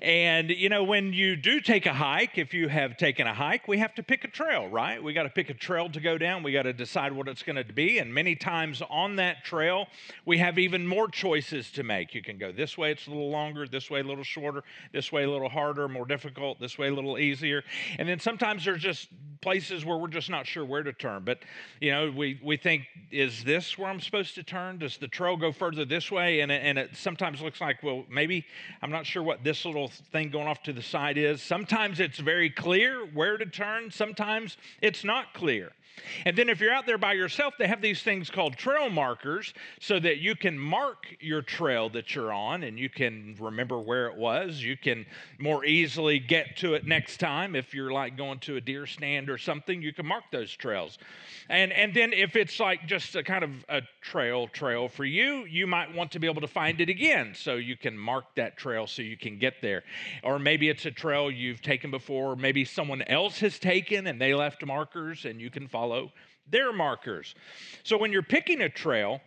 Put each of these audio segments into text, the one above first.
And, you know, when you do take a hike, if you have taken a hike, we have to pick a trail, right? We got to pick a trail to go down. We got to decide what it's going to be. And many times on that trail, we have even more choices to make. You can go this way, it's a little longer, this way, a little shorter, this way, a little harder, more difficult, this way, a little easier. And then sometimes there's just places where we're just not sure where to turn. But, you know, we, we think, is this where I'm supposed to turn? Does the trail go further this way? And and it sometimes looks like, well, maybe I'm not sure what this little thing going off to the side is. Sometimes it's very clear where to turn, sometimes it's not clear. And then if you're out there by yourself, they have these things called trail markers so that you can mark your trail that you're on and you can remember where it was. You can more easily get to it next time if you're like going to a deer stand or something, you can mark those trails. And and then if it's like just a kind of a trail trail for you, you might want to be able to find it again so you can mark that trail so you can get there. Or maybe it's a trail you've taken before, maybe someone else has taken and they left markers and you can follow follow their markers. So when you're picking a trail,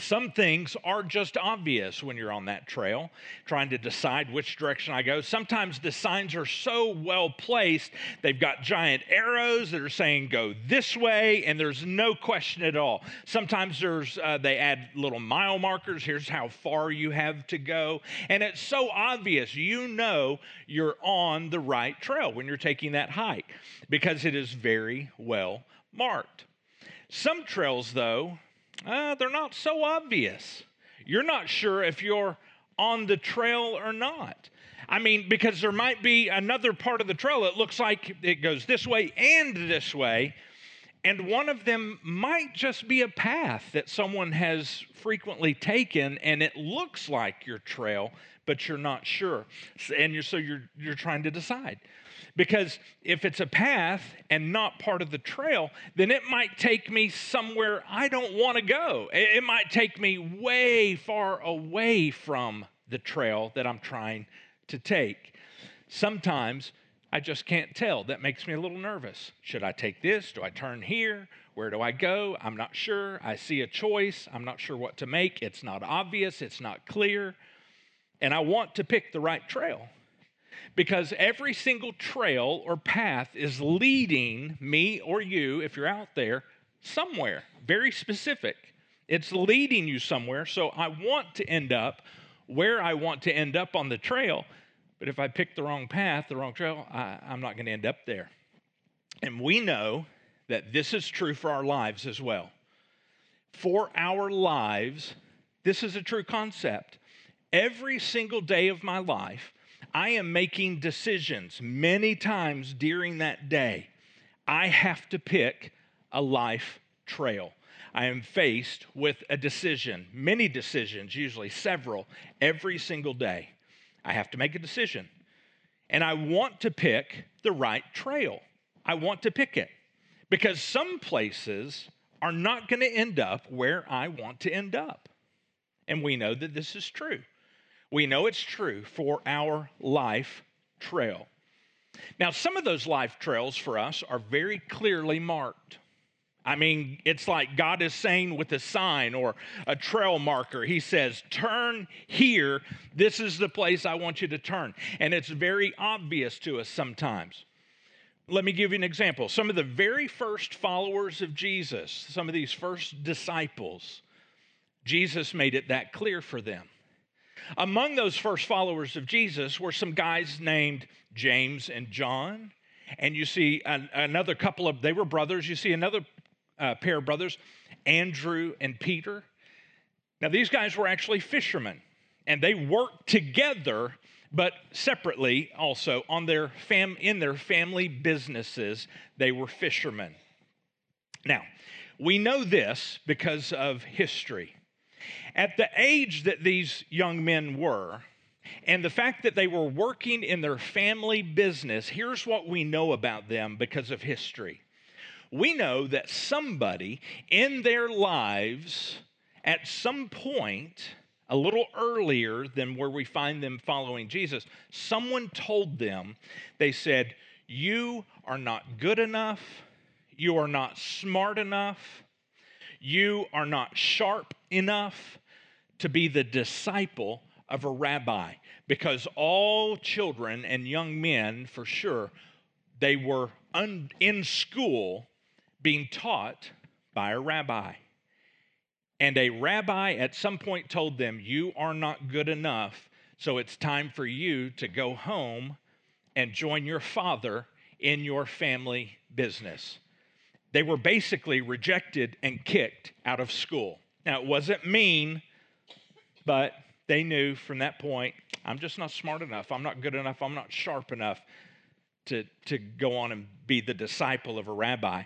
some things are just obvious when you're on that trail, trying to decide which direction I go. Sometimes the signs are so well placed, they've got giant arrows that are saying go this way, and there's no question at all. Sometimes there's uh, they add little mile markers. Here's how far you have to go, and it's so obvious. You know you're on the right trail when you're taking that hike because it is very well marked. Some trails, though, uh, they're not so obvious. You're not sure if you're on the trail or not. I mean, because there might be another part of the trail that looks like it goes this way and this way, and one of them might just be a path that someone has frequently taken, and it looks like your trail, but you're not sure. And you're, so you're, you're trying to decide. Because if it's a path and not part of the trail, then it might take me somewhere I don't want to go. It might take me way far away from the trail that I'm trying to take. Sometimes I just can't tell. That makes me a little nervous. Should I take this? Do I turn here? Where do I go? I'm not sure. I see a choice. I'm not sure what to make. It's not obvious. It's not clear. And I want to pick the right trail because every single trail or path is leading me or you, if you're out there, somewhere very specific. It's leading you somewhere. So I want to end up where I want to end up on the trail. But if I pick the wrong path, the wrong trail, I, am not going to end up there. And we know that this is true for our lives as well. For our lives, this is a true concept. Every single day of my life, I am making decisions many times during that day. I have to pick a life trail. I am faced with a decision, many decisions, usually several, every single day. I have to make a decision. And I want to pick the right trail. I want to pick it because some places are not going to end up where I want to end up. And we know that this is true. We know it's true for our life trail. Now, some of those life trails for us are very clearly marked. I mean, it's like God is saying with a sign or a trail marker, He says, Turn here. This is the place I want you to turn. And it's very obvious to us sometimes. Let me give you an example. Some of the very first followers of Jesus, some of these first disciples, Jesus made it that clear for them. Among those first followers of Jesus were some guys named James and John. And you see an, another couple of, they were brothers. You see another uh, pair of brothers, Andrew and Peter. Now, these guys were actually fishermen, and they worked together, but separately also on their fam- in their family businesses. They were fishermen. Now, we know this because of history. At the age that these young men were, and the fact that they were working in their family business, here's what we know about them because of history. We know that somebody in their lives at some point, a little earlier than where we find them following Jesus, someone told them, they said, You are not good enough, you are not smart enough, you are not sharp enough to be the disciple of a rabbi because all children and young men, for sure, they were un- in school being taught by a rabbi. And a rabbi at some point told them, You are not good enough, so it's time for you to go home and join your father in your family business. They were basically rejected and kicked out of school. Now, it wasn't mean, but they knew from that point, I'm just not smart enough. I'm not good enough. I'm not sharp enough to, to go on and be the disciple of a rabbi.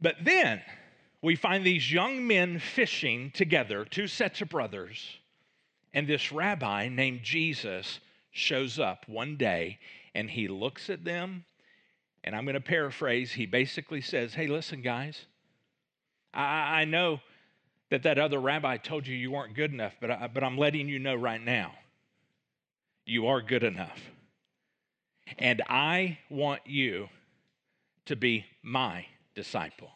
But then we find these young men fishing together, two sets of brothers, and this rabbi named Jesus shows up one day and he looks at them. And I'm going to paraphrase. He basically says, Hey, listen, guys, I, I know that that other rabbi told you you weren't good enough, but, I, but I'm letting you know right now, you are good enough. And I want you to be my disciple.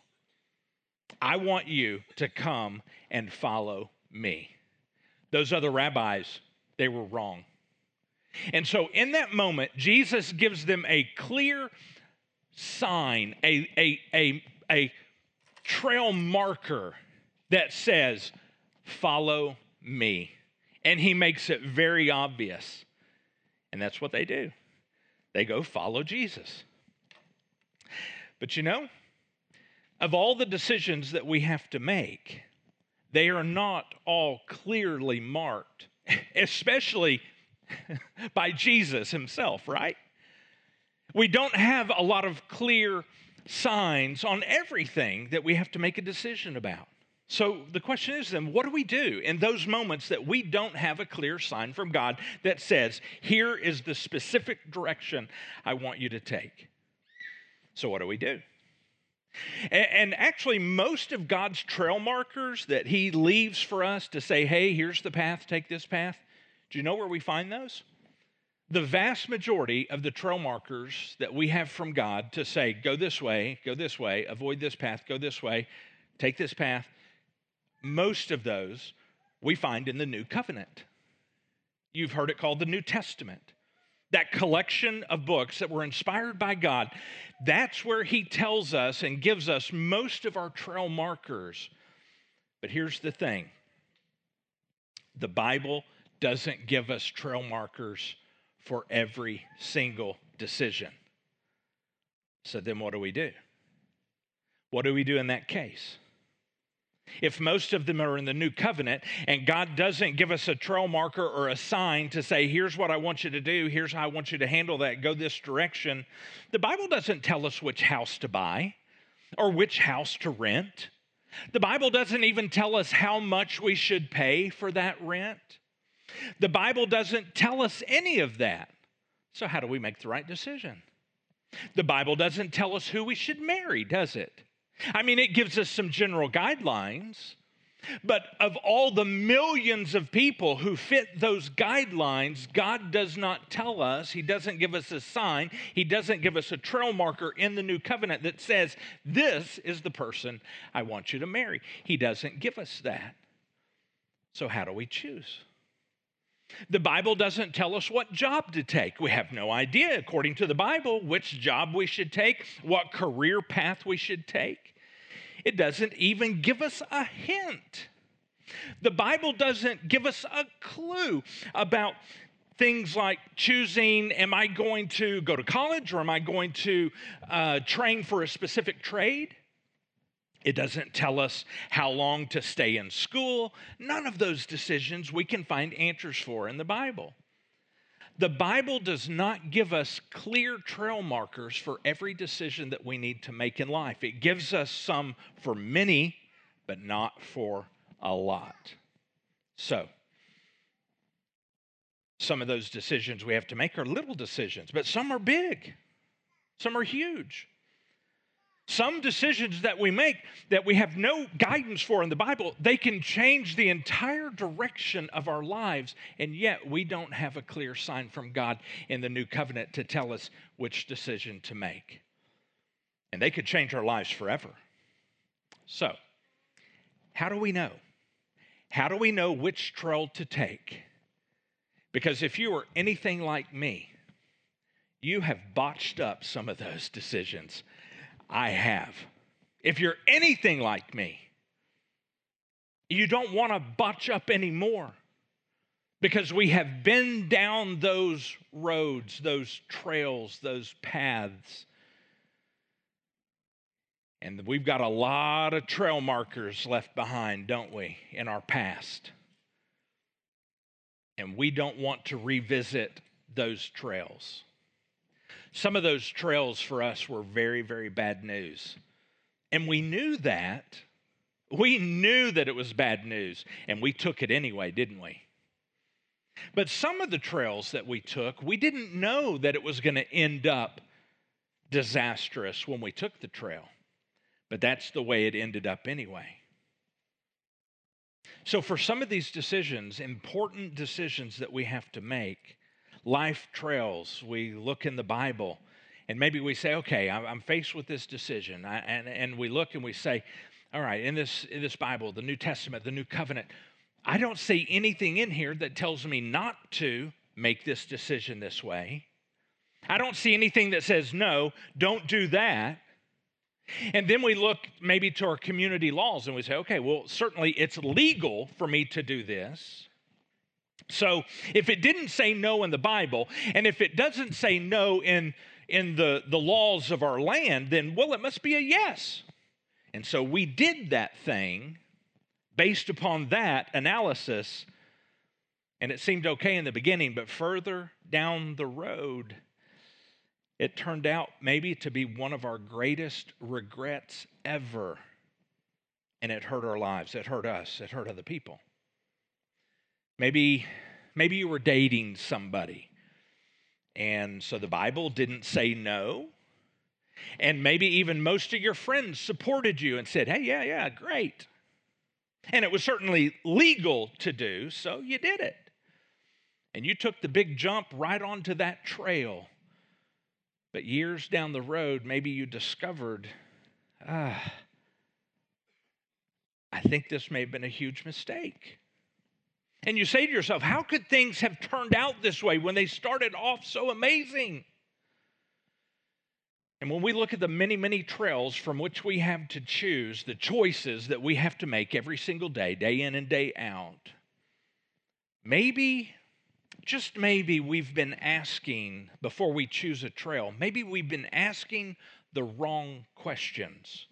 I want you to come and follow me. Those other rabbis, they were wrong. And so in that moment, Jesus gives them a clear sign, a, a, a, a trail marker that says, Follow me. And he makes it very obvious. And that's what they do. They go follow Jesus. But you know, of all the decisions that we have to make, they are not all clearly marked, especially by Jesus himself, right? We don't have a lot of clear signs on everything that we have to make a decision about. So the question is then, what do we do in those moments that we don't have a clear sign from God that says, here is the specific direction I want you to take? So what do we do? And, actually, most of God's trail markers that He leaves for us to say, hey, here's the path, take this path, do you know where we find those? The vast majority of the trail markers that we have from God to say, go this way, go this way, avoid this path, go this way, take this path, most of those we find in the New Covenant. You've heard it called the New Testament. That collection of books that were inspired by God, that's where He tells us and gives us most of our trail markers. But here's the thing the Bible doesn't give us trail markers for every single decision. So then what do we do? What do we do in that case? If most of them are in the new covenant and God doesn't give us a trail marker or a sign to say, here's what I want you to do, here's how I want you to handle that, go this direction, the Bible doesn't tell us which house to buy or which house to rent. The Bible doesn't even tell us how much we should pay for that rent. The Bible doesn't tell us any of that. So, how do we make the right decision? The Bible doesn't tell us who we should marry, does it? I mean, it gives us some general guidelines, but of all the millions of people who fit those guidelines, God does not tell us, He doesn't give us a sign, He doesn't give us a trail marker in the new covenant that says, This is the person I want you to marry. He doesn't give us that. So, how do we choose? The Bible doesn't tell us what job to take. We have no idea, according to the Bible, which job we should take, what career path we should take. It doesn't even give us a hint. The Bible doesn't give us a clue about things like choosing am I going to go to college or am I going to uh, train for a specific trade? It doesn't tell us how long to stay in school. None of those decisions we can find answers for in the Bible. The Bible does not give us clear trail markers for every decision that we need to make in life. It gives us some for many, but not for a lot. So, some of those decisions we have to make are little decisions, but some are big, some are huge. Some decisions that we make that we have no guidance for in the Bible, they can change the entire direction of our lives, and yet we don't have a clear sign from God in the new covenant to tell us which decision to make. And they could change our lives forever. So, how do we know? How do we know which trail to take? Because if you are anything like me, you have botched up some of those decisions. I have. If you're anything like me, you don't want to botch up anymore because we have been down those roads, those trails, those paths. And we've got a lot of trail markers left behind, don't we, in our past? And we don't want to revisit those trails. Some of those trails for us were very, very bad news. And we knew that. We knew that it was bad news, and we took it anyway, didn't we? But some of the trails that we took, we didn't know that it was going to end up disastrous when we took the trail. But that's the way it ended up anyway. So, for some of these decisions, important decisions that we have to make, life trails, we look in the Bible and maybe we say, okay, I'm faced with this decision. And, and we look and we say, all right, in this, in this Bible, the New Testament, the New Covenant, I don't see anything in here that tells me not to make this decision this way. I don't see anything that says, no, don't do that. And then we look maybe to our community laws and we say, okay, well, certainly it's legal for me to do this. So if it didn't say no in the Bible, and if it doesn't say no in, in the, the laws of our land, then, well, it must be a yes. And so we did that thing based upon that analysis, and it seemed okay in the beginning, but further down the road, it turned out maybe to be one of our greatest regrets ever. And it hurt our lives, it hurt us, it hurt other people. Maybe, maybe you were dating somebody, and so the Bible didn't say no. And maybe even most of your friends supported you and said, hey, yeah, yeah, great. And it was certainly legal to do, so you did it. And you took the big jump right onto that trail but years down the road, maybe you discovered, ah, I think this may have been a huge mistake. And you say to yourself, how could things have turned out this way when they started off so amazing? And when we look at the many, many trails from which we have to choose, the choices that we have to make every single day, day in and day out, maybe just maybe we've been asking before we choose a trail, maybe we've been asking the wrong questions.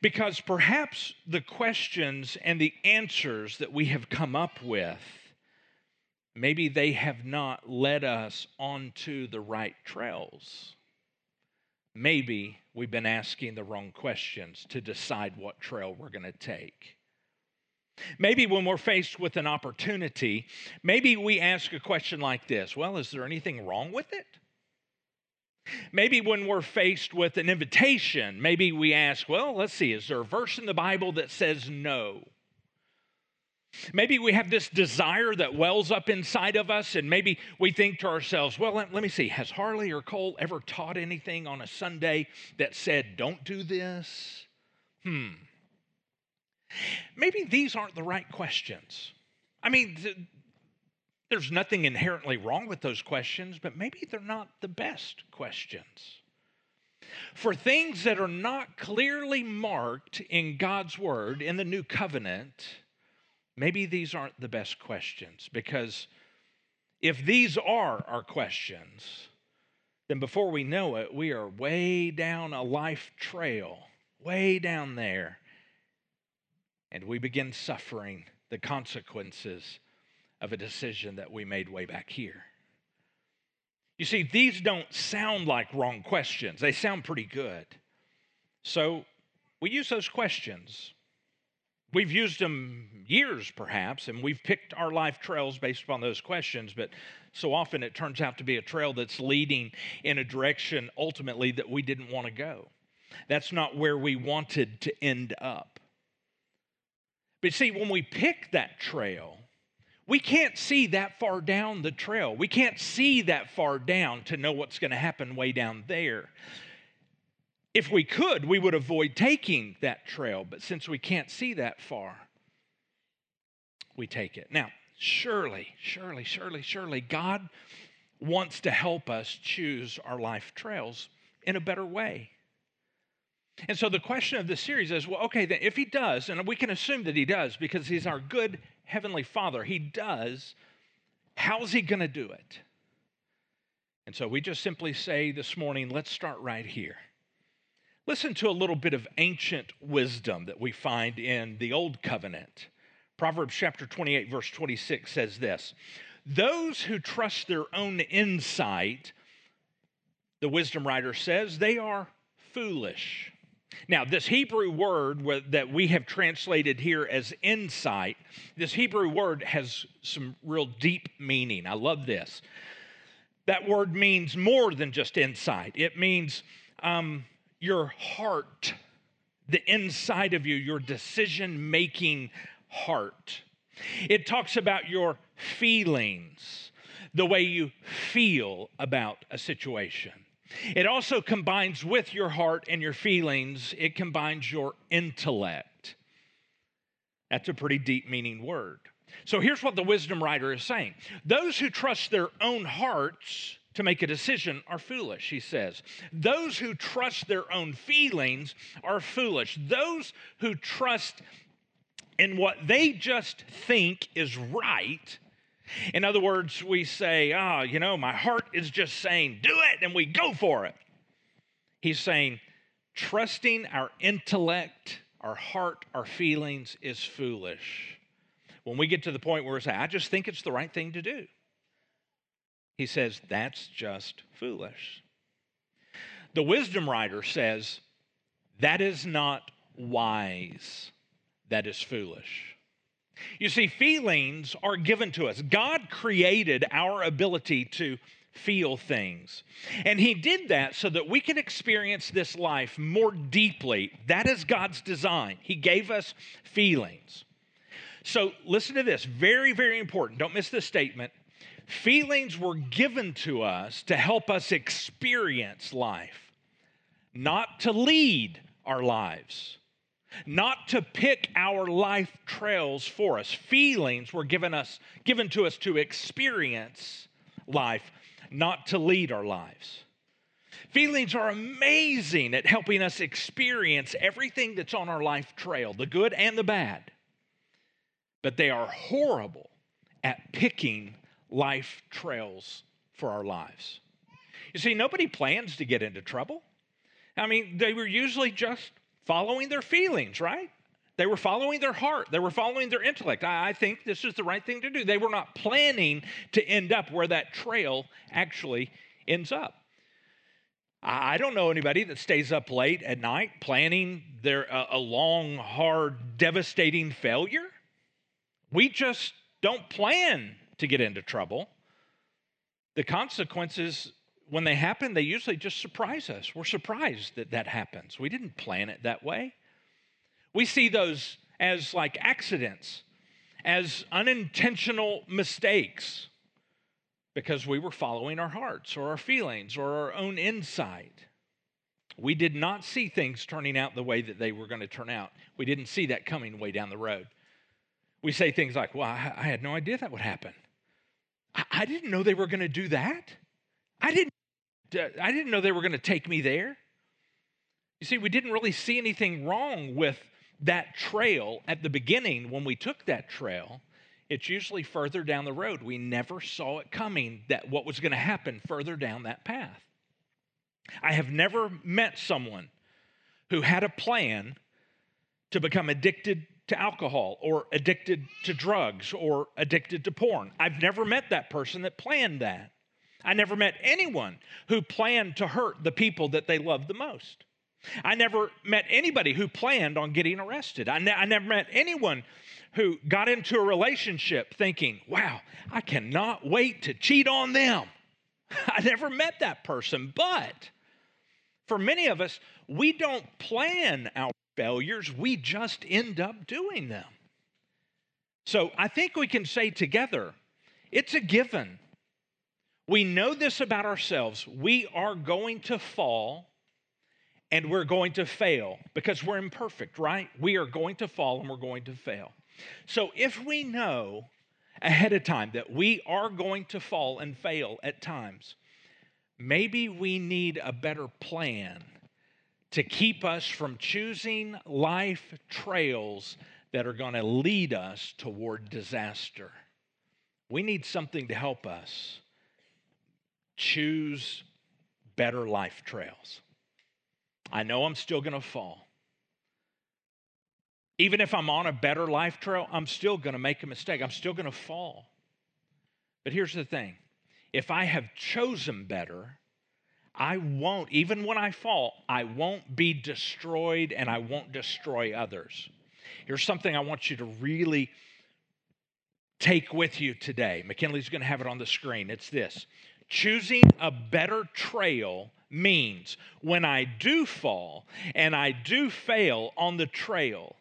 Because perhaps the questions and the answers that we have come up with, maybe they have not led us onto the right trails. Maybe we've been asking the wrong questions to decide what trail we're going to take. Maybe when we're faced with an opportunity, maybe we ask a question like this Well, is there anything wrong with it? Maybe when we're faced with an invitation, maybe we ask, Well, let's see, is there a verse in the Bible that says no? Maybe we have this desire that wells up inside of us, and maybe we think to ourselves, well, let, let, me see, has Harley or Cole ever taught anything on a Sunday that said, don't do this? Hmm, Maybe these aren't the right questions. I mean, there's nothing inherently wrong with those questions, but maybe they're not the best questions. For things that are not clearly marked in God's Word in the New Covenant, maybe these aren't the best questions because if these are our questions, then before we know it, we are way down a life trail, way down there and we begin suffering the consequences of a decision that we made way back here. You see, these don't sound like wrong questions, they sound pretty good. So we use those questions. We've used them years, perhaps, and we've picked our life trails based upon those questions, but so often it turns out to be a trail that's leading in a direction ultimately that we didn't want to go. That's not where we wanted to end up. But see, when we pick that trail, we can't see that far down the trail. We can't see that far down to know what's going to happen way down there. If we could, we would avoid taking that trail, but since we can't see that far, we take it. Now, surely, surely, surely, surely, God wants to help us choose our life trails in a better way. And so the question of this series is well, okay, then if he does, and we can assume that he does because he's our good heavenly father, he does, how's he going to do it? And so we just simply say this morning, let's start right here. Listen to a little bit of ancient wisdom that we find in the Old Covenant. Proverbs chapter 28, verse 26 says this Those who trust their own insight, the wisdom writer says, they are foolish. Now, this Hebrew word that we have translated here as insight, this Hebrew word has some real deep meaning. I love this. That word means more than just insight, it means um, your heart, the inside of you, your decision making heart. It talks about your feelings, the way you feel about a situation. It also combines with your heart and your feelings, it combines your intellect. That's a pretty deep meaning word. So here's what the wisdom writer is saying those who trust their own hearts to make a decision are foolish, he says. Those who trust their own feelings are foolish. Those who trust in what they just think is right in other words, we say, ah, oh, you know, my heart is just saying, do it, and we go for it. He's saying, trusting our intellect, our heart, our feelings is foolish. When we get to the point where we say, I just think it's the right thing to do, he says, that's just foolish. The wisdom writer says, that is not wise, that is foolish. You see, feelings are given to us. God created our ability to feel things. And He did that so that we can experience this life more deeply. That is God's design. He gave us feelings. So listen to this very, very important. Don't miss this statement. Feelings were given to us to help us experience life, not to lead our lives not to pick our life trails for us. Feelings were given us given to us to experience life, not to lead our lives. Feelings are amazing at helping us experience everything that's on our life trail, the good and the bad. But they are horrible at picking life trails for our lives. You see, nobody plans to get into trouble. I mean, they were usually just following their feelings, right? They were following their heart. They were following their intellect. I, I, think this is the right thing to do. They were not planning to end up where that trail actually ends up. I, I don't know anybody that stays up late at night planning their uh, a long, hard, devastating failure. We just don't plan to get into trouble. The consequences when they happen, they usually just surprise us. We're surprised that that happens. We didn't plan it that way. We see those as like accidents, as unintentional mistakes, because we were following our hearts or our feelings or our own insight. We did not see things turning out the way that they were going to turn out. We didn't see that coming way down the road. We say things like, Well, I, had no idea that would happen. I didn't know they were going to do that. I didn't I didn't know they were going to take me there. You see, we didn't really see anything wrong with that trail at the beginning when we took that trail. It's usually further down the road. We never saw it coming that what was going to happen further down that path. I have never met someone who had a plan to become addicted to alcohol or addicted to drugs or addicted to porn. I've never met that person that planned that. I never met anyone who planned to hurt the people that they loved the most. I never met anybody who planned on getting arrested. I, ne- I never met anyone who got into a relationship thinking, wow, I cannot wait to cheat on them. I never met that person. But for many of us, we don't plan our failures, we just end up doing them. So I think we can say together, it's a given we know this about ourselves. We are going to fall and we're going to fail because we're imperfect, right? We are going to fall and we're going to fail. So if we know ahead of time that we are going to fall and fail at times. Maybe we need a better plan to keep us from choosing life trails that are going to lead us toward disaster. We need something to help us choose better life trails. I know I'm still going to fall. Even if I'm on a better life trail, I'm still going to make a mistake. I'm still going to fall. But here's the thing if I have chosen better, I won't, even when I fall, I won't be destroyed and I won't destroy others. Here's something I want you to really take with you today. McKinley's going to have it on the screen. It's this choosing a better trail means when I do fall and I do fail on the trail,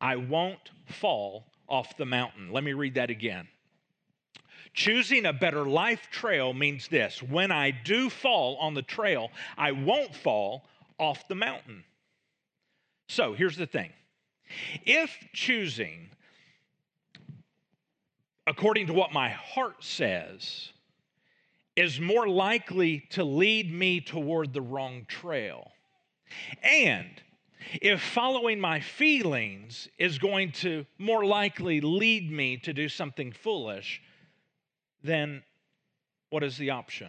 I won't fall off the mountain. Let me read that again. Choosing a better life trail means this when I do fall on the trail, I won't fall off the mountain. So here's the thing if choosing according to what my heart says is more likely to lead me toward the wrong trail, and if following my feelings is going to more likely lead me to do something foolish, then what is the option?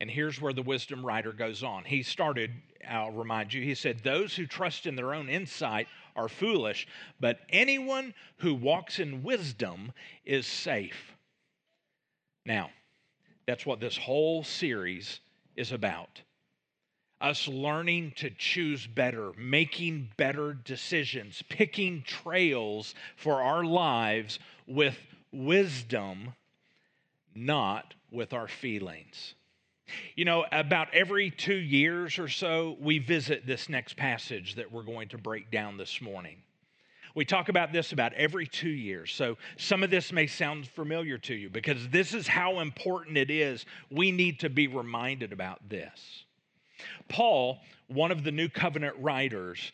And here's where the wisdom writer goes on. He started, I'll remind you, he said, Those who trust in their own insight are foolish, but anyone who walks in wisdom is safe. Now, that's what this whole series is about us learning to choose better, making better decisions, picking trails for our lives with wisdom, not with our feelings. You know, about every two years or so, we visit this next passage that we're going to break down this morning. We talk about this about every two years. So some of this may sound familiar to you because this is how important it is. We need to be reminded about this. Paul, one of the New Covenant writers,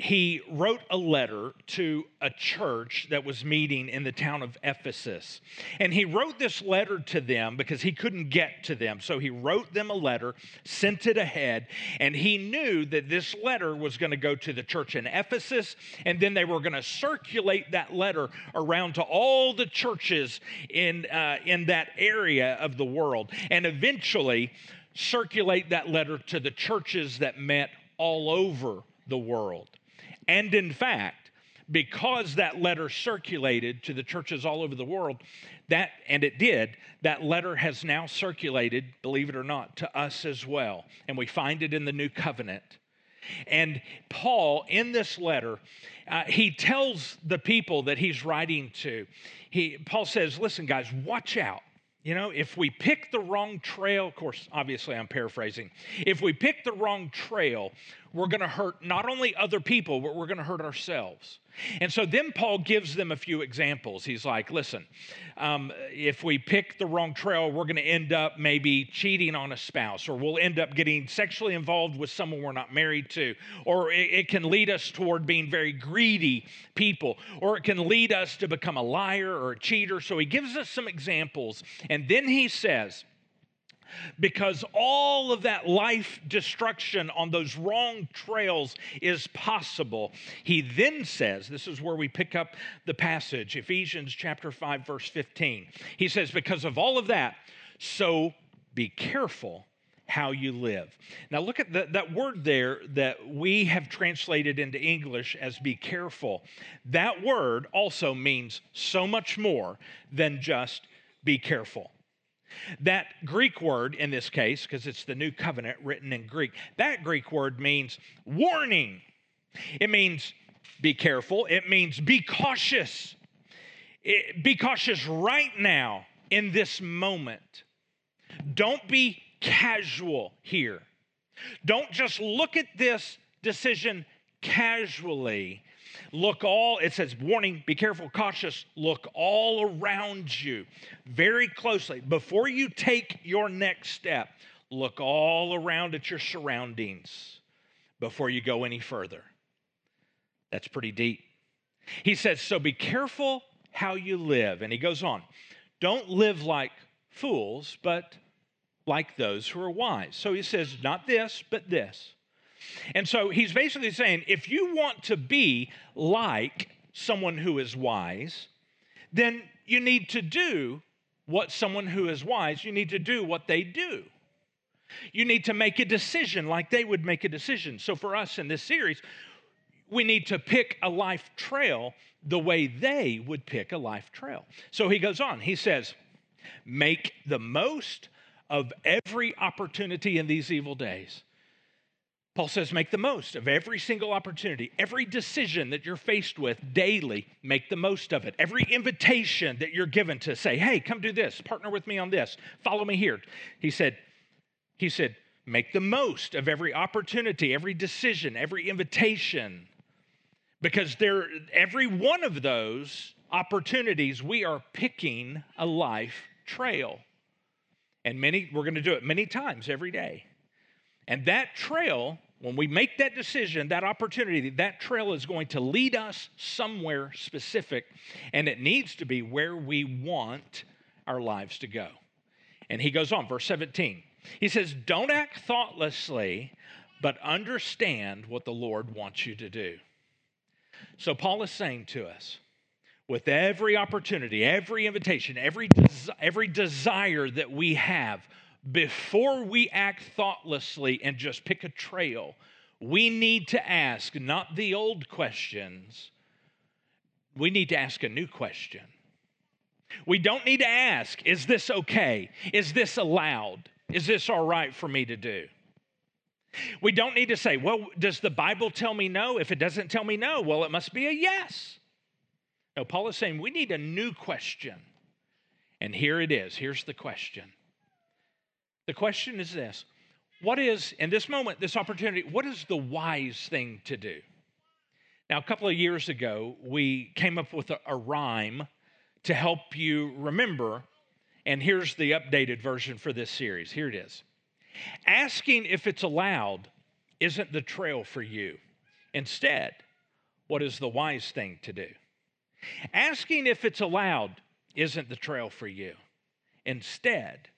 he wrote a letter to a church that was meeting in the town of Ephesus. And he wrote this letter to them because he couldn't get to them. So he wrote them a letter, sent it ahead, and he knew that this letter was going to go to the church in Ephesus, and then they were going to circulate that letter around to all the churches in, uh, in that area of the world. And eventually, circulate that letter to the churches that met all over the world. And in fact, because that letter circulated to the churches all over the world, that, and it did, that letter has now circulated, believe it or not, to us as well. And we find it in the New Covenant. And Paul, in this letter, uh, he tells the people that he's writing to, he, Paul says, Listen, guys, watch out. You know, if we pick the wrong trail, of course, obviously I'm paraphrasing. If we pick the wrong trail, we're going to hurt not only other people, but we're going to hurt ourselves. And so then Paul gives them a few examples. He's like, listen, um, if we pick the wrong trail, we're going to end up maybe cheating on a spouse, or we'll end up getting sexually involved with someone we're not married to, or it, it can lead us toward being very greedy people, or it can lead us to become a liar or a cheater. So he gives us some examples, and then he says, because all of that life destruction on those wrong trails is possible. He then says, this is where we pick up the passage, Ephesians chapter 5 verse 15. He says because of all of that, so be careful how you live. Now, look at the, that word there that we have translated into English as be careful. That word also means so much more than just be careful. That Greek word in this case, because it's the new covenant written in Greek, that Greek word means warning. It means be careful. It means be cautious. It, be cautious right now in this moment. Don't be casual here. Don't just look at this decision casually Look all, it says, warning, be careful, cautious. Look all around you very closely. Before you take your next step, look all around at your surroundings before you go any further. That's pretty deep. He says, so be careful how you live. And he goes on, don't live like fools, but like those who are wise. So he says, not this, but this. And so he's basically saying if you want to be like someone who is wise, then you need to do what someone who is wise, you need to do what they do. You need to make a decision like they would make a decision. So for us in this series, we need to pick a life trail the way they would pick a life trail. So he goes on, he says, Make the most of every opportunity in these evil days. Paul says, make the most of every single opportunity, every decision that you're faced with daily, make the most of it. Every invitation that you're given to say, hey, come do this, partner with me on this, follow me here. He said, he said, make the most of every opportunity, every decision, every invitation. Because there, every one of those opportunities, we are picking a life trail. And many, we're going to do it many times every day. And that trail, when we make that decision, that opportunity, that trail is going to lead us somewhere specific, and it needs to be where we want our lives to go. And he goes on, verse 17. He says, Don't act thoughtlessly, but understand what the Lord wants you to do. So, Paul is saying to us, with every opportunity, every invitation, every, every desire that we have, before we act thoughtlessly and just pick a trail, we need to ask not the old questions, we need to ask a new question. We don't need to ask, is this okay? Is this allowed? Is this all right for me to do? We don't need to say, well, does the Bible tell me no? If it doesn't tell me no, well, it must be a yes. No, Paul is saying we need a new question. And here it is. Here's the question. The question is this What is, in this moment, this opportunity, what is the wise thing to do? Now, a couple of years ago, we came up with a, a rhyme to help you remember. And here's the updated version for this series. Here it is Asking if it's allowed isn't the trail for you. Instead, what is the wise thing to do? Asking if it's allowed isn't the trail for you. Instead,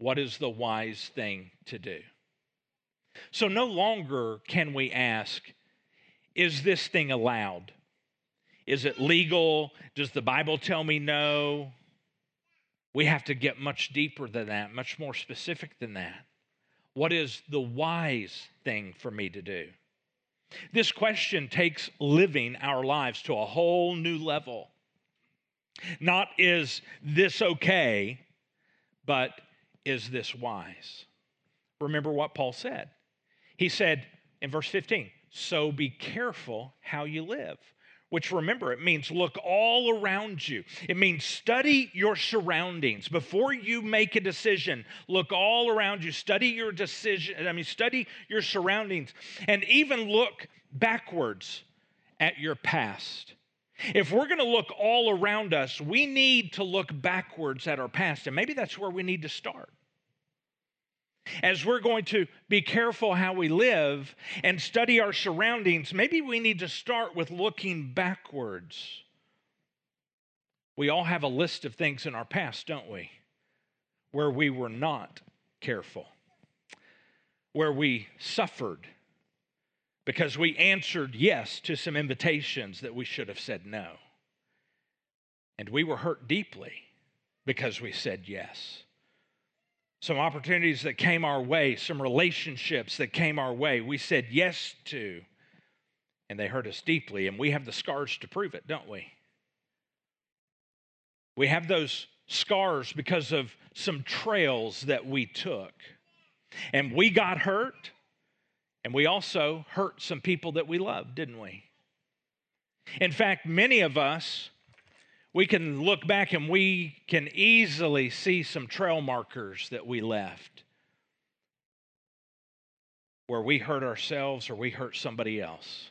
what is the wise thing to do? So no longer can we ask, is this thing allowed? Is it legal? Does the Bible tell me no? We have to get much deeper than that, much more specific than that. What is the wise thing for me to do? This question takes living our lives to a whole new level. Not is this okay, but is this wise? Remember what Paul said. He said in verse 15, so be careful how you live which remember, it means look all around you. It means study your surroundings. Before you make a decision, look all around you. Study your decision, I mean, study your surroundings, and even look backwards at your past. If we're going to look all around us, we need to look backwards at our past, and maybe that's where we need to start as we're going to be careful how we live and study our surroundings, maybe we need to start with looking backwards. We all have a list of things in our past, don't we? Where we were not careful, where we suffered because we answered yes to some invitations that we should have said no. And we were hurt deeply because we said yes some opportunities that came our way, some relationships that came our way, we said yes to, and they hurt us deeply, and we have the scars to prove it, don't we? We have those scars because of some trails that we took. And we got hurt, and we also hurt some people that we loved, didn't we? In fact, many of us we can look back and we can easily see some trail markers that we left where we hurt ourselves or we hurt somebody else.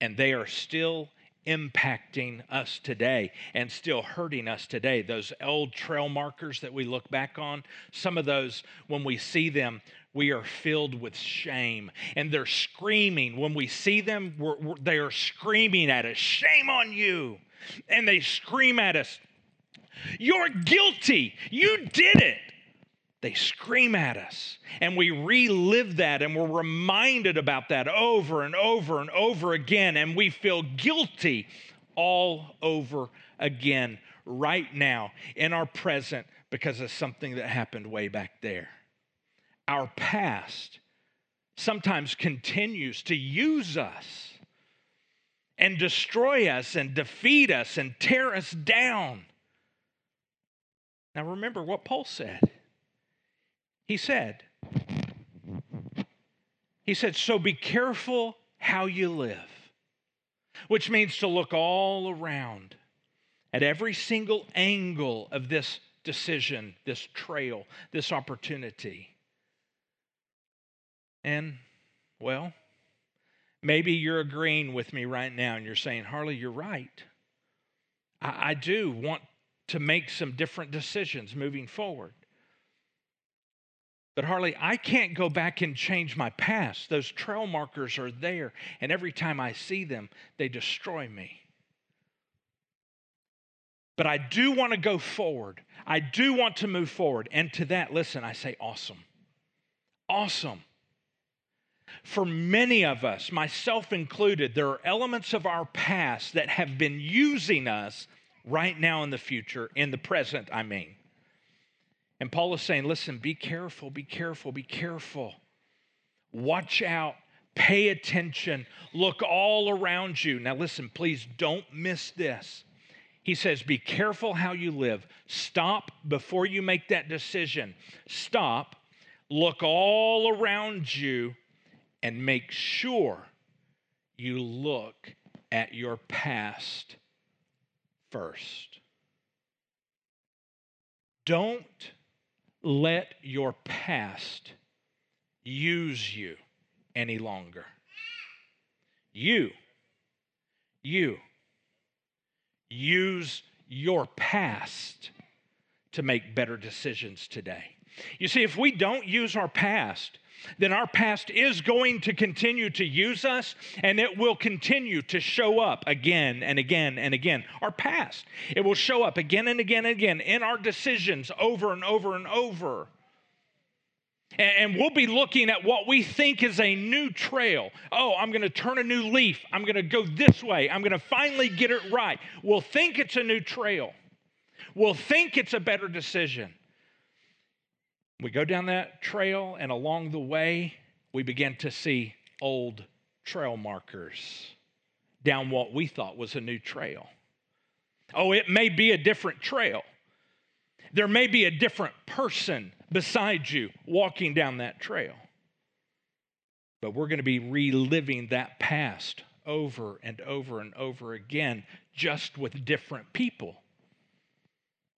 And they are still impacting us today and still hurting us today. Those old trail markers that we look back on, some of those, when we see them, we are filled with shame. And they're screaming. When we see them, we're, we're, they are screaming at us, Shame on you. And they scream at us, You're guilty. You did it. They scream at us, and we relive that, and we're reminded about that over and over and over again, and we feel guilty all over again right now in our present because of something that happened way back there. Our past sometimes continues to use us and destroy us and defeat us and tear us down. Now, remember what Paul said. He said, He said, so be careful how you live, which means to look all around at every single angle of this decision, this trail, this opportunity. And, well, maybe you're agreeing with me right now and you're saying, Harley, you're right. I, I do want to make some different decisions moving forward. But Harley, I can't go back and change my past. Those trail markers are there, and every time I see them, they destroy me. But I do want to go forward. I do want to move forward. And to that, listen, I say awesome. Awesome. For many of us, myself included, there are elements of our past that have been using us right now in the future, in the present, I mean. And Paul is saying, listen, be careful, be careful, be careful. Watch out, pay attention, look all around you. Now, listen, please don't miss this. He says, be careful how you live. Stop before you make that decision. Stop, look all around you, and make sure you look at your past first. Don't let your past use you any longer. You, you, use your past to make better decisions today. You see, if we don't use our past, then our past is going to continue to use us and it will continue to show up again and again and again. Our past, it will show up again and again and again in our decisions over and over and over. And we'll be looking at what we think is a new trail. Oh, I'm going to turn a new leaf. I'm going to go this way. I'm going to finally get it right. We'll think it's a new trail. We'll think it's a better decision. We go down that trail, and along the way, we begin to see old trail markers down what we thought was a new trail. Oh, it may be a different trail. There may be a different person beside you walking down that trail. But we're going to be reliving that past over and over and over again, just with different people.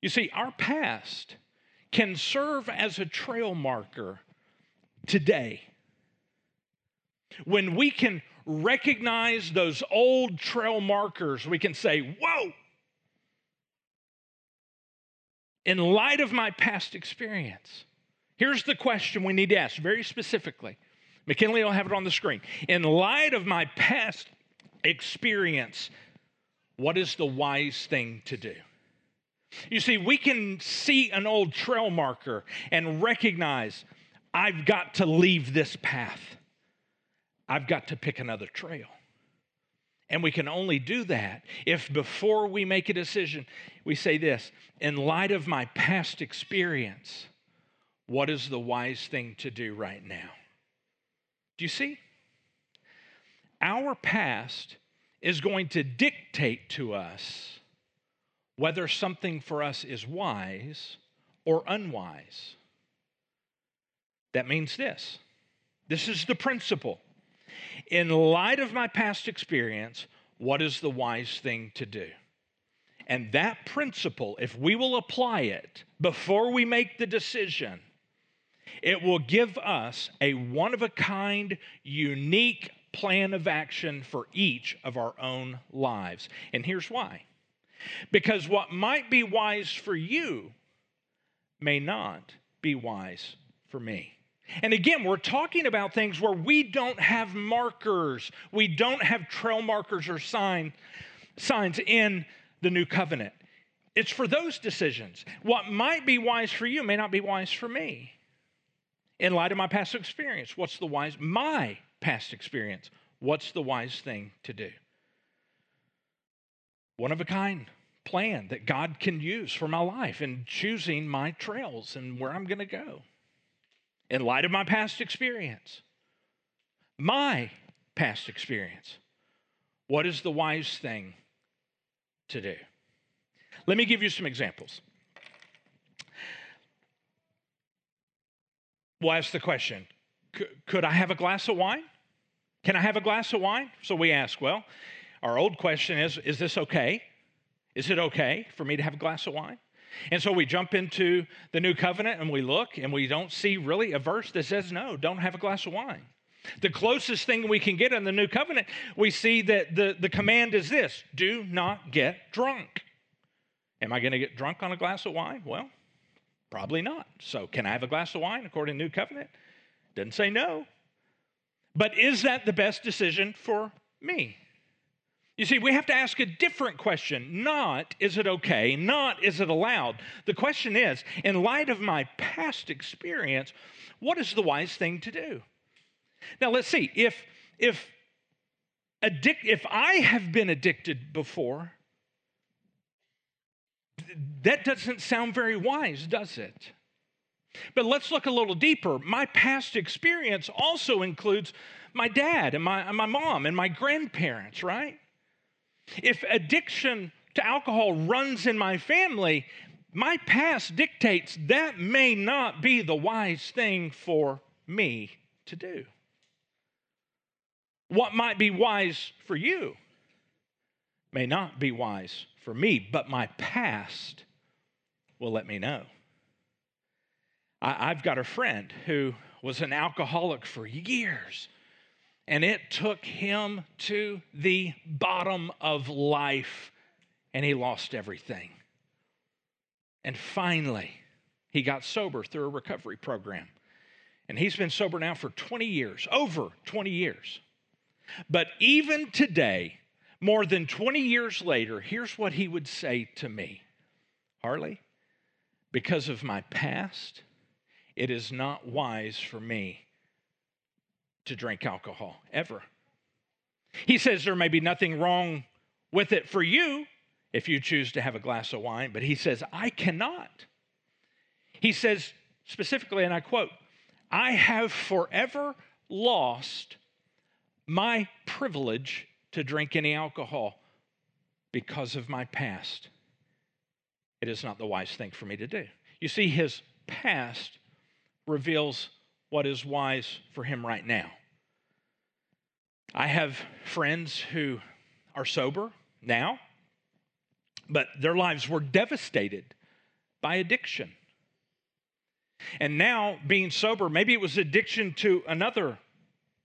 You see, our past can serve as a trail marker today. When we can recognize those old trail markers, we can say, Whoa! In light of my past experience, here's the question we need to ask very specifically. McKinley will have it on the screen. In light of my past experience, what is the wise thing to do? You see, we can see an old trail marker and recognize I've got to leave this path. I've got to pick another trail. And we can only do that if before we make a decision, we say this in light of my past experience, what is the wise thing to do right now? Do you see? Our past is going to dictate to us whether something for us is wise or unwise. That means this this is the principle. In light of my past experience, what is the wise thing to do? And that principle, if we will apply it before we make the decision, it will give us a one of a kind, unique plan of action for each of our own lives. And here's why because what might be wise for you may not be wise for me. And again, we're talking about things where we don't have markers, we don't have trail markers or sign, signs in the new covenant. It's for those decisions. What might be wise for you may not be wise for me. In light of my past experience, what's the wise, my past experience, what's the wise thing to do? One of a kind plan that God can use for my life and choosing my trails and where I'm going to go. In light of my past experience, my past experience, what is the wise thing to do? Let me give you some examples. We'll ask the question Could I have a glass of wine? Can I have a glass of wine? So we ask, well, our old question is Is this okay? Is it okay for me to have a glass of wine? And so we jump into the new covenant and we look and we don't see really a verse that says, no, don't have a glass of wine. The closest thing we can get in the new covenant, we see that the, the command is this do not get drunk. Am I going to get drunk on a glass of wine? Well, probably not. So, can I have a glass of wine according to New Covenant? Doesn't say no. But is that the best decision for me? You see, we have to ask a different question. Not, is it okay? Not, is it allowed? The question is, in light of my past experience, what is the wise thing to do? Now, let's see. If, if, addic- if I have been addicted before, that doesn't sound very wise, does it? But let's look a little deeper. My past experience also includes my dad and my, and my mom and my grandparents, right? If addiction to alcohol runs in my family, my past dictates that may not be the wise thing for me to do. What might be wise for you may not be wise for me, but my past will let me know. I, have got a friend who was an alcoholic for years, and it took him to the bottom of life, and he lost everything. And finally, he got sober through a recovery program. And he's been sober now for 20 years, over 20 years. But even today, more than 20 years later, here's what he would say to me Harley, because of my past, it is not wise for me to drink alcohol ever. He says there may be nothing wrong with it for you if you choose to have a glass of wine, but he says, I cannot. He says specifically, and I quote, I have forever lost my privilege to drink any alcohol because of my past. It is not the wise thing for me to do. You see, his past reveals what is wise for him right now. I have friends who are sober now, but their lives were devastated by addiction. And now, being sober, maybe it was addiction to another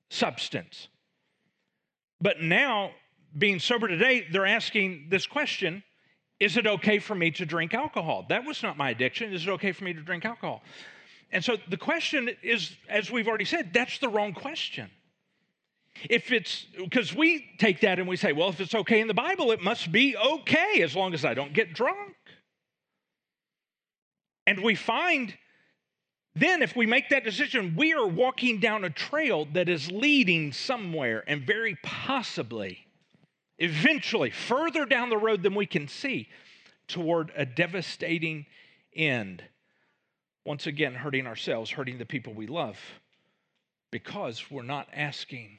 substance. But now, being sober today, they're asking this question Is it okay for me to drink alcohol? That was not my addiction. Is it okay for me to drink alcohol? And so the question is, as we've already said, that's the wrong question. If it's because we take that and we say, well, if it's okay in the Bible, it must be okay as long as I don't get drunk. And we find then, if we make that decision, we are walking down a trail that is leading somewhere and very possibly, eventually, further down the road than we can see, toward a devastating end. Once again, hurting ourselves, hurting the people we love, because we're not asking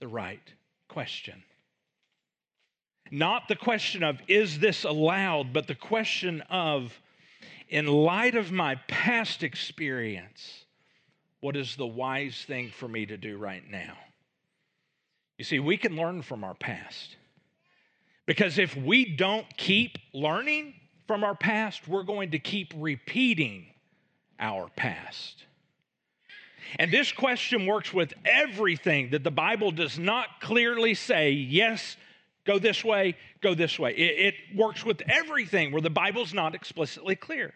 the right question. Not the question of, is this allowed, but the question of, in light of my past experience, what is the wise thing for me to do right now? You see, we can learn from our past. Because if we don't keep learning from our past, we're going to keep repeating our past. And this question works with everything that the Bible does not clearly say, yes, go this way, go this way. It, it, works with everything where the Bible's not explicitly clear.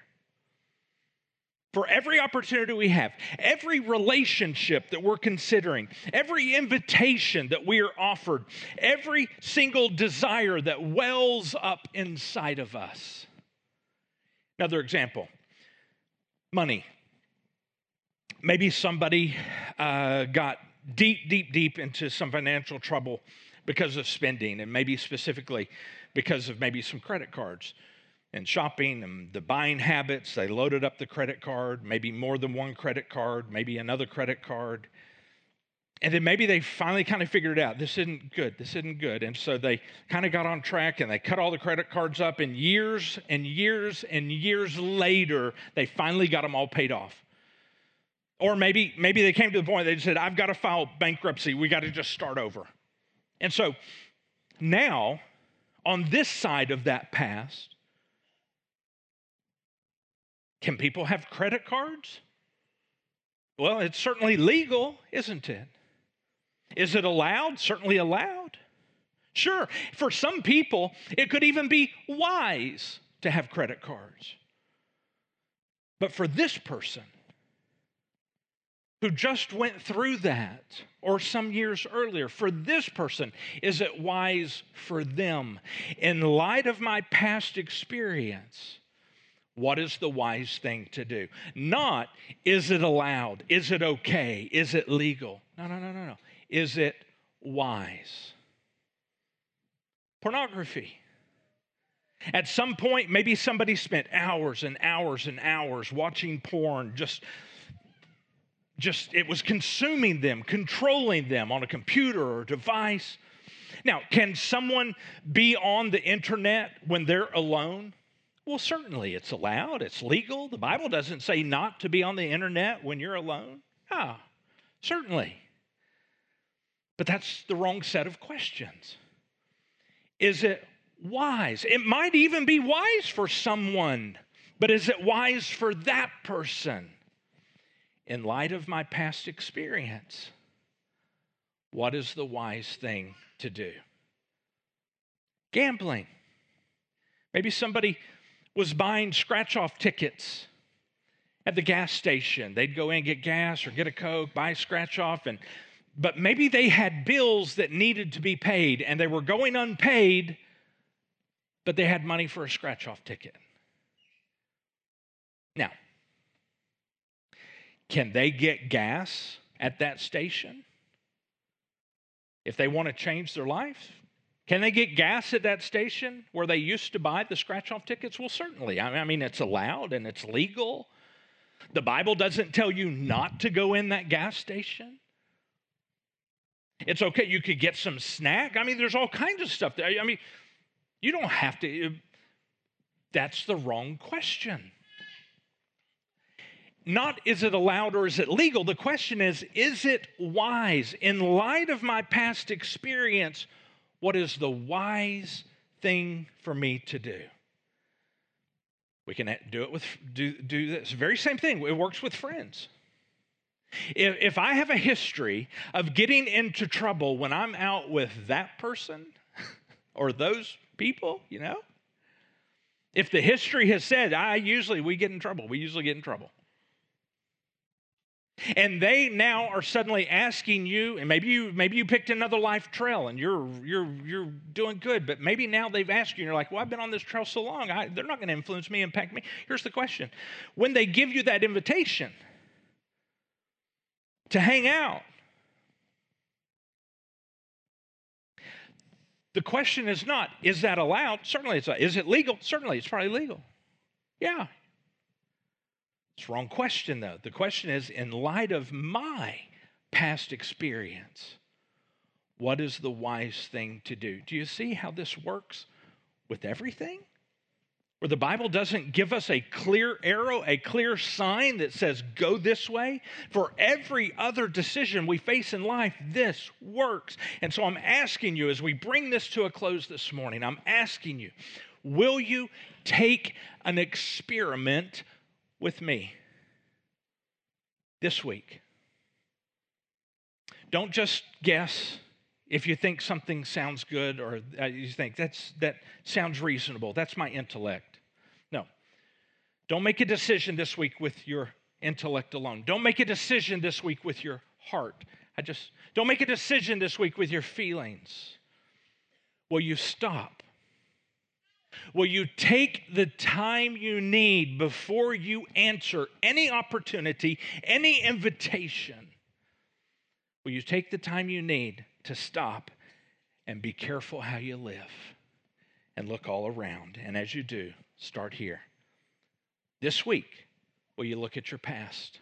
For every opportunity we have, every relationship that we're considering, every invitation that we are offered, every single desire that wells up inside of us. Another example money maybe somebody uh, got deep, deep, deep into some financial trouble because of spending, and maybe specifically because of maybe some credit cards and shopping and the buying habits. They loaded up the credit card, maybe more than one credit card, maybe another credit card. And then maybe they finally kind of figured it out this isn't good, this isn't good. And so they kind of got on track and they cut all the credit cards up. And years and years and years later, they finally got them all paid off. Or maybe, maybe they came to the point they said, I've got to file bankruptcy. We got to just start over. And so now, on this side of that past, can people have credit cards? Well, it's certainly legal, isn't it? Is it allowed? Certainly allowed. Sure, for some people, it could even be wise to have credit cards. But for this person, who just went through that or some years earlier. For this person, is it wise for them? In light of my past experience, what is the wise thing to do? Not, is it allowed? Is it okay? Is it legal? No, no, no, no, no. Is it wise? Pornography. At some point, maybe somebody spent hours and hours and hours watching porn, just just it was consuming them, controlling them on a computer or device. Now, can someone be on the internet when they're alone? Well, certainly it's allowed, it's legal. The Bible doesn't say not to be on the internet when you're alone. Ah, certainly. But that's the wrong set of questions. Is it wise? It might even be wise for someone, but is it wise for that person? in light of my past experience, what is the wise thing to do? Gambling. Maybe somebody was buying scratch off tickets at the gas station. They'd go in, get gas or get a Coke, buy scratch off, and but maybe they had bills that needed to be paid and they were going unpaid, but they had money for a scratch off ticket. Now, can they get gas at that station? If they want to change their life? Can they get gas at that station where they used to buy the scratch off tickets? Well, certainly. I mean, it's allowed and it's legal. The Bible doesn't tell you not to go in that gas station. It's okay. You could get some snack. I mean, there's all kinds of stuff there. I mean, you don't have to. Uh, that's the wrong question not is it allowed or is it legal? The question is, is it wise? In light of my past experience, what is the wise thing for me to do? We can do it with, do, do this very same thing. It works with friends. If, if I have a history of getting into trouble when I'm out with that person or those people, you know, if the history has said, I usually, we get in trouble, we usually get in trouble. And they now are suddenly asking you, and maybe you maybe you picked another life trail and you're you're you're doing good, but maybe now they've asked you, and you're like, well, I've been on this trail so long, I, they're not going to influence me, impact me. Here's the question: When they give you that invitation to hang out, the question is not, is that allowed? Certainly it's. Is it legal? Certainly it's probably legal. Yeah, it's wrong question, though. The question is in light of my past experience, what is the wise thing to do? Do you see how this works with everything? Where the Bible doesn't give us a clear arrow, a clear sign that says, go this way. For every other decision we face in life, this works. And so I'm asking you, as we bring this to a close this morning, I'm asking you, will you take an experiment with me this week. Don't just guess if you think something sounds good or you think that's that sounds reasonable. That's my intellect. Don't make a decision this week with your intellect alone. Don't make a decision this week with your heart. I just don't make a decision this week with your feelings. Will you stop? Will you take the time you need before you answer any opportunity, any invitation? Will you take the time you need to stop and be careful how you live and look all around? And as you do, start here. This week, will you look at your past?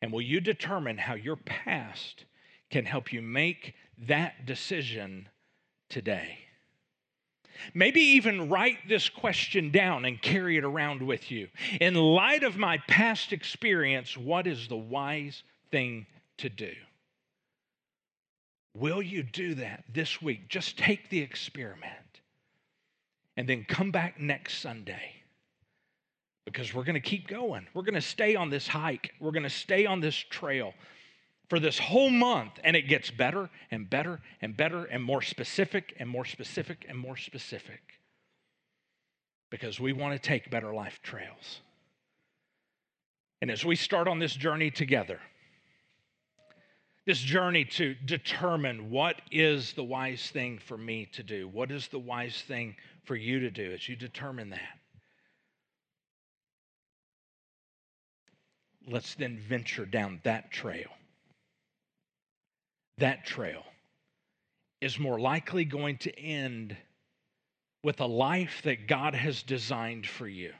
And will you determine how your past can help you make that decision today? Maybe even write this question down and carry it around with you. In light of my past experience, what is the wise thing to do? Will you do that this week? Just take the experiment and then come back next Sunday because we're going to keep going. We're going to stay on this hike. We're going to stay on this trail for this whole month, and it gets better and better and better and more specific and more specific and more specific because we want to take better life trails. And as we start on this journey together, this journey to determine what is the wise thing for me to do, what is the wise thing for you to do as you determine that. Let's then venture down that trail. That trail is more likely going to end with a life that God has designed for you,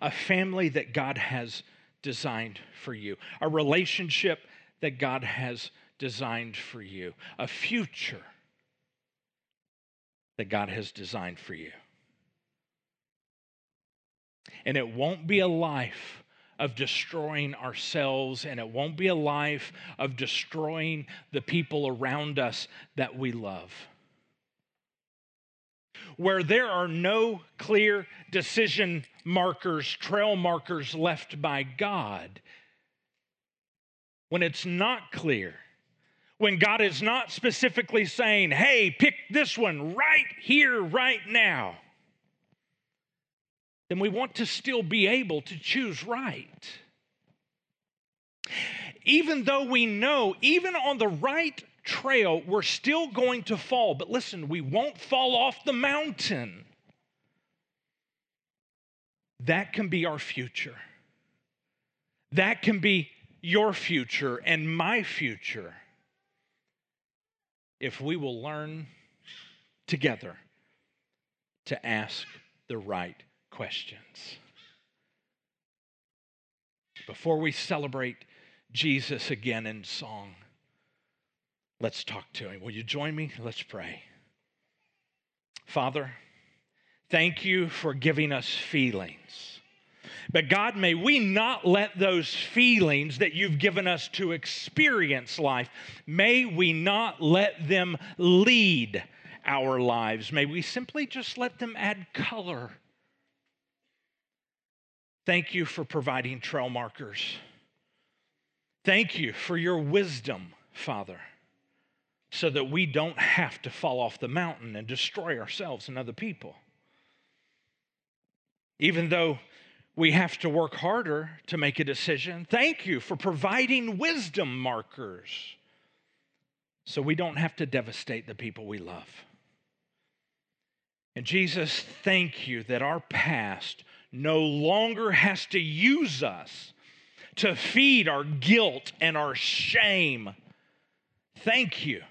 a family that God has designed for you, a relationship that God has designed for you, a future that God has designed for you. And it won't be a life of destroying ourselves, and it won't be a life of destroying the people around us that we love. Where there are no clear decision markers, trail markers left by God, when it's not clear, when God is not specifically saying, hey, pick this one right here, right now then we want to still be able to choose right. Even though we know, even on the right trail, we're still going to fall. But listen, we won't fall off the mountain. That can be our future. That can be your future and my future if we will learn together to ask the right questions. Before we celebrate Jesus again in song, let's talk to him. Will you join me? Let's pray. Father, thank you for giving us feelings. But God, may we not let those feelings that you've given us to experience life, may we not let them lead our lives. May we simply just let them add color Thank you for providing trail markers. Thank you for your wisdom, Father, so that we don't have to fall off the mountain and destroy ourselves and other people. Even though we have to work harder to make a decision, thank you for providing wisdom markers so we don't have to devastate the people we love. And Jesus, thank you that our past no longer has to use us to feed our guilt and our shame. Thank you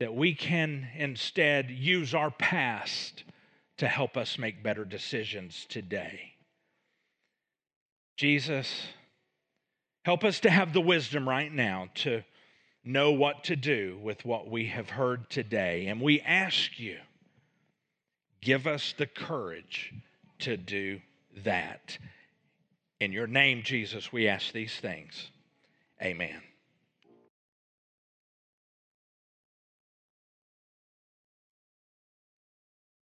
that we can instead use our past to help us make better decisions today. Jesus, help us to have the wisdom right now to know what to do with what we have heard today. And we ask you, give us the courage to do that. In your name, Jesus, we ask these things. Amen.